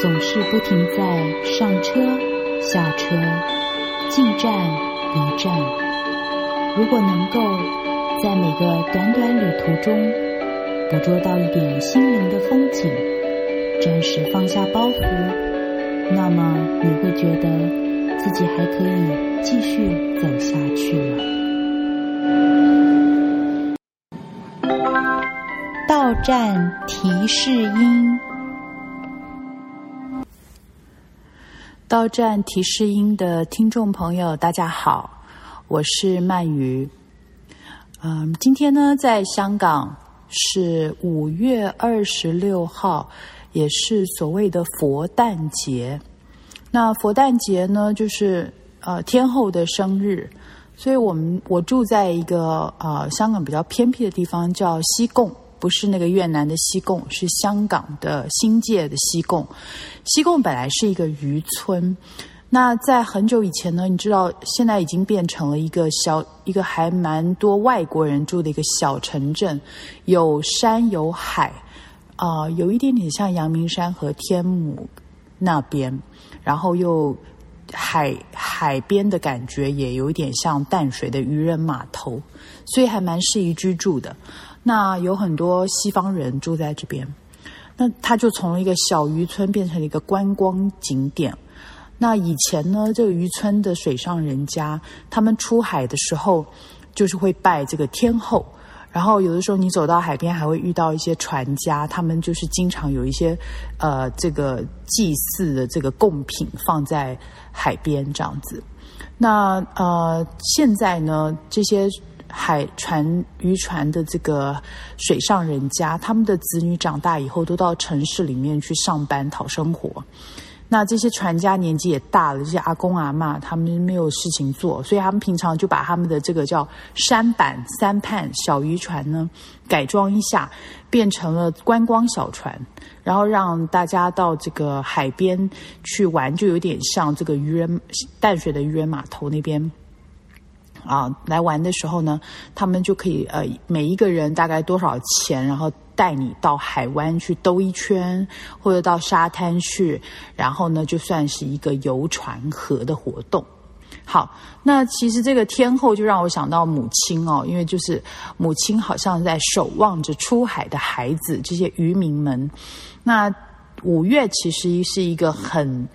总是不停在上车、下车、进站、离站。如果能够在每个短短旅途中捕捉到一点心灵的风景，暂时放下包袱，那么你会觉得自己还可以继续走下去了。到站提示音，到站提示音的听众朋友，大家好，我是鳗鱼。嗯，今天呢，在香港是五月二十六号，也是所谓的佛诞节。那佛诞节呢，就是呃天后的生日，所以我们我住在一个呃香港比较偏僻的地方，叫西贡。不是那个越南的西贡，是香港的新界的西贡。西贡本来是一个渔村，那在很久以前呢，你知道，现在已经变成了一个小，一个还蛮多外国人住的一个小城镇，有山有海，啊、有一点点像阳明山和天母那边，然后又海海边的感觉也有一点像淡水的渔人码头，所以还蛮适宜居住的。那有很多西方人住在这边，那他就从一个小渔村变成了一个观光景点。那以前呢，这个渔村的水上人家，他们出海的时候就是会拜这个天后，然后有的时候你走到海边还会遇到一些船家，他们就是经常有一些呃这个祭祀的这个贡品放在海边这样子。那呃现在呢，这些。海船、渔船的这个水上人家，他们的子女长大以后都到城市里面去上班讨生活。那这些船家年纪也大了，这些阿公阿嬷他们没有事情做，所以他们平常就把他们的这个叫舢板、三畔小渔船呢改装一下，变成了观光小船，然后让大家到这个海边去玩，就有点像这个渔人淡水的渔人码头那边。啊，来玩的时候呢，他们就可以呃，每一个人大概多少钱，然后带你到海湾去兜一圈，或者到沙滩去，然后呢，就算是一个游船河的活动。好，那其实这个天后就让我想到母亲哦，因为就是母亲好像在守望着出海的孩子，这些渔民们。那五月其实是一个很。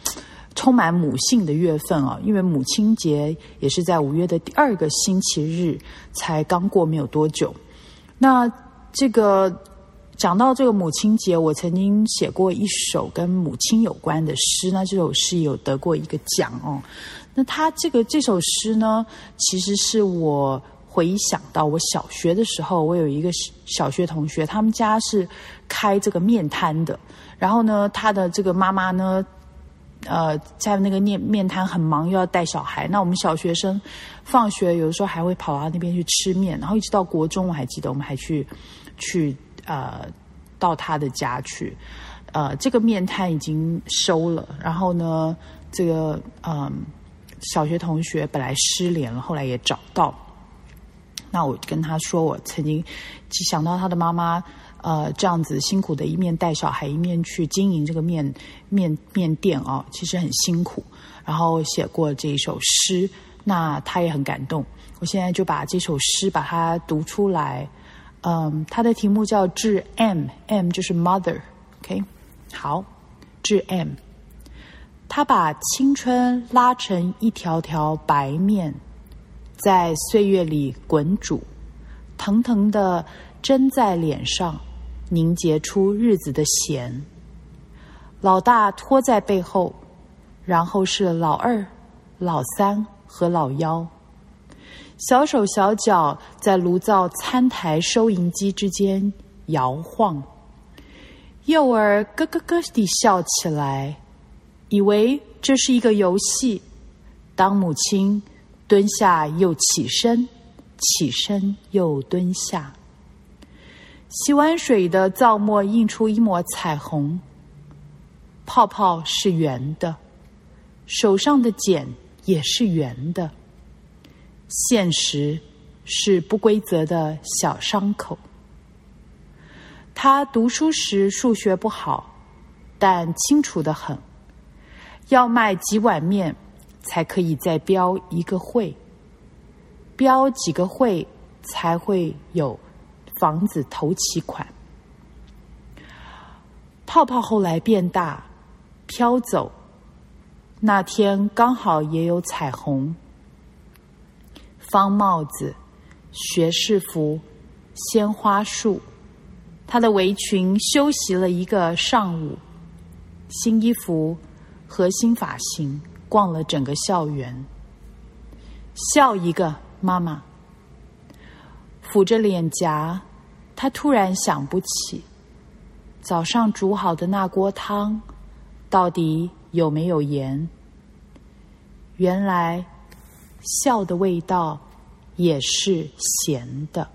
充满母性的月份啊，因为母亲节也是在五月的第二个星期日，才刚过没有多久。那这个讲到这个母亲节，我曾经写过一首跟母亲有关的诗，那这首诗有得过一个奖哦。那他这个这首诗呢，其实是我回想到我小学的时候，我有一个小学同学，他们家是开这个面摊的，然后呢，他的这个妈妈呢。呃，在那个面面摊很忙，又要带小孩。那我们小学生放学有的时候还会跑到那边去吃面，然后一直到国中，我还记得我们还去去呃到他的家去。呃，这个面摊已经收了，然后呢，这个嗯、小学同学本来失联了，后来也找到。那我跟他说，我曾经想到他的妈妈。呃，这样子辛苦的一面带小孩，一面去经营这个面面面店啊，其实很辛苦。然后写过这一首诗，那他也很感动。我现在就把这首诗把它读出来。嗯，它的题目叫《致 M》，M 就是 Mother，OK？好，致 M。他把青春拉成一条条白面，在岁月里滚煮，腾腾的蒸在脸上。凝结出日子的咸，老大拖在背后，然后是老二、老三和老幺，小手小脚在炉灶、餐台、收银机之间摇晃。幼儿咯咯咯地笑起来，以为这是一个游戏。当母亲蹲下又起身，起身又蹲下。洗完水的皂沫映出一抹彩虹，泡泡是圆的，手上的茧也是圆的。现实是不规则的小伤口。他读书时数学不好，但清楚的很。要卖几碗面，才可以再标一个会，标几个会才会有房子头期款。泡泡后来变大，飘走。那天刚好也有彩虹。方帽子、学士服、鲜花束，她的围裙休息了一个上午，新衣服。和新发型，逛了整个校园。笑一个，妈妈。抚着脸颊，她突然想不起，早上煮好的那锅汤，到底有没有盐？原来，笑的味道也是咸的。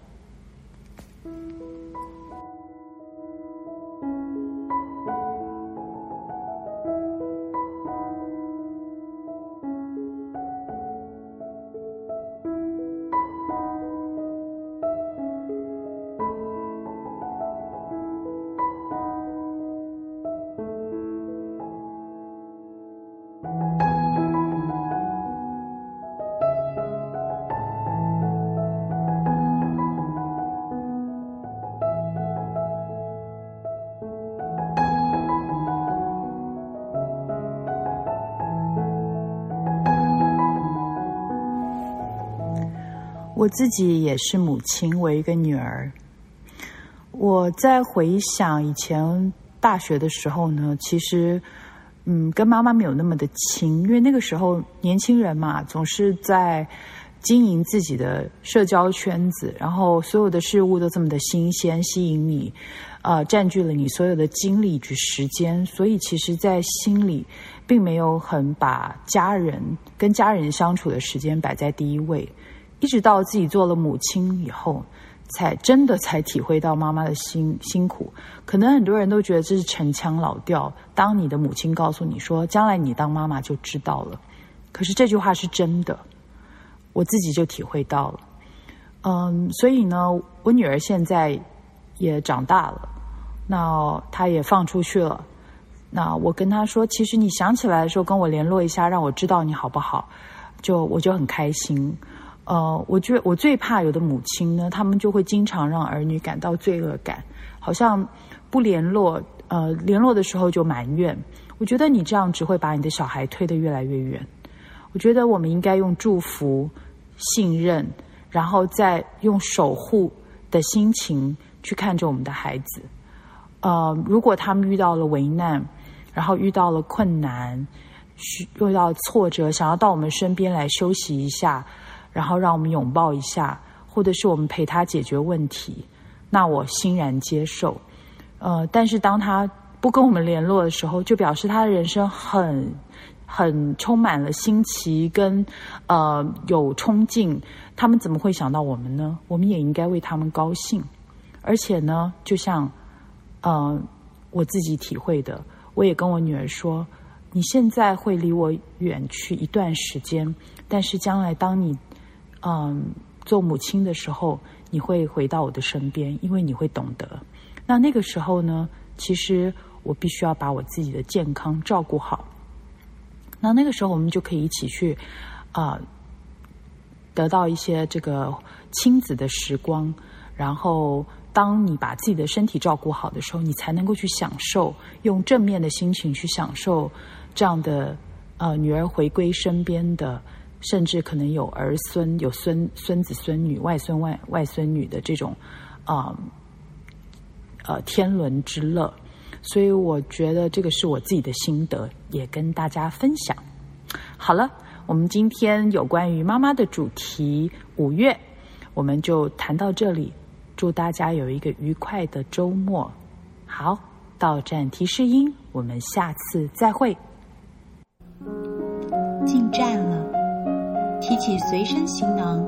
我自己也是母亲，我一个女儿。我在回想以前大学的时候呢，其实，嗯，跟妈妈没有那么的亲，因为那个时候年轻人嘛，总是在经营自己的社交圈子，然后所有的事物都这么的新鲜，吸引你，呃，占据了你所有的精力与时间，所以其实，在心里并没有很把家人跟家人相处的时间摆在第一位。一直到自己做了母亲以后，才真的才体会到妈妈的辛辛苦。可能很多人都觉得这是陈腔老调。当你的母亲告诉你说，将来你当妈妈就知道了。可是这句话是真的，我自己就体会到了。嗯，所以呢，我女儿现在也长大了，那她也放出去了。那我跟她说，其实你想起来的时候跟我联络一下，让我知道你好不好？就我就很开心。呃，我觉我最怕有的母亲呢，他们就会经常让儿女感到罪恶感，好像不联络，呃，联络的时候就埋怨。我觉得你这样只会把你的小孩推得越来越远。我觉得我们应该用祝福、信任，然后再用守护的心情去看着我们的孩子。呃，如果他们遇到了危难，然后遇到了困难，遇到挫折，想要到我们身边来休息一下。然后让我们拥抱一下，或者是我们陪他解决问题，那我欣然接受。呃，但是当他不跟我们联络的时候，就表示他的人生很很充满了新奇跟呃有冲劲。他们怎么会想到我们呢？我们也应该为他们高兴。而且呢，就像呃我自己体会的，我也跟我女儿说：你现在会离我远去一段时间，但是将来当你嗯，做母亲的时候，你会回到我的身边，因为你会懂得。那那个时候呢，其实我必须要把我自己的健康照顾好。那那个时候，我们就可以一起去啊、得到一些这个亲子的时光。然后，当你把自己的身体照顾好的时候，你才能够去享受，用正面的心情去享受这样的呃女儿回归身边的。甚至可能有儿孙、有孙孙子、孙女、外孙外外孙女的这种，啊、呃，天伦之乐。所以我觉得这个是我自己的心得，也跟大家分享。好了，我们今天有关于妈妈的主题五月，我们就谈到这里。祝大家有一个愉快的周末。好，到站提示音，我们下次再会。进站。提起随身行囊，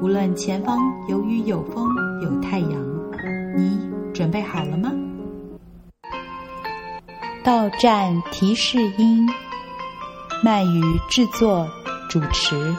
无论前方有雨有风有太阳，你准备好了吗？到站提示音，鳗鱼制作主持。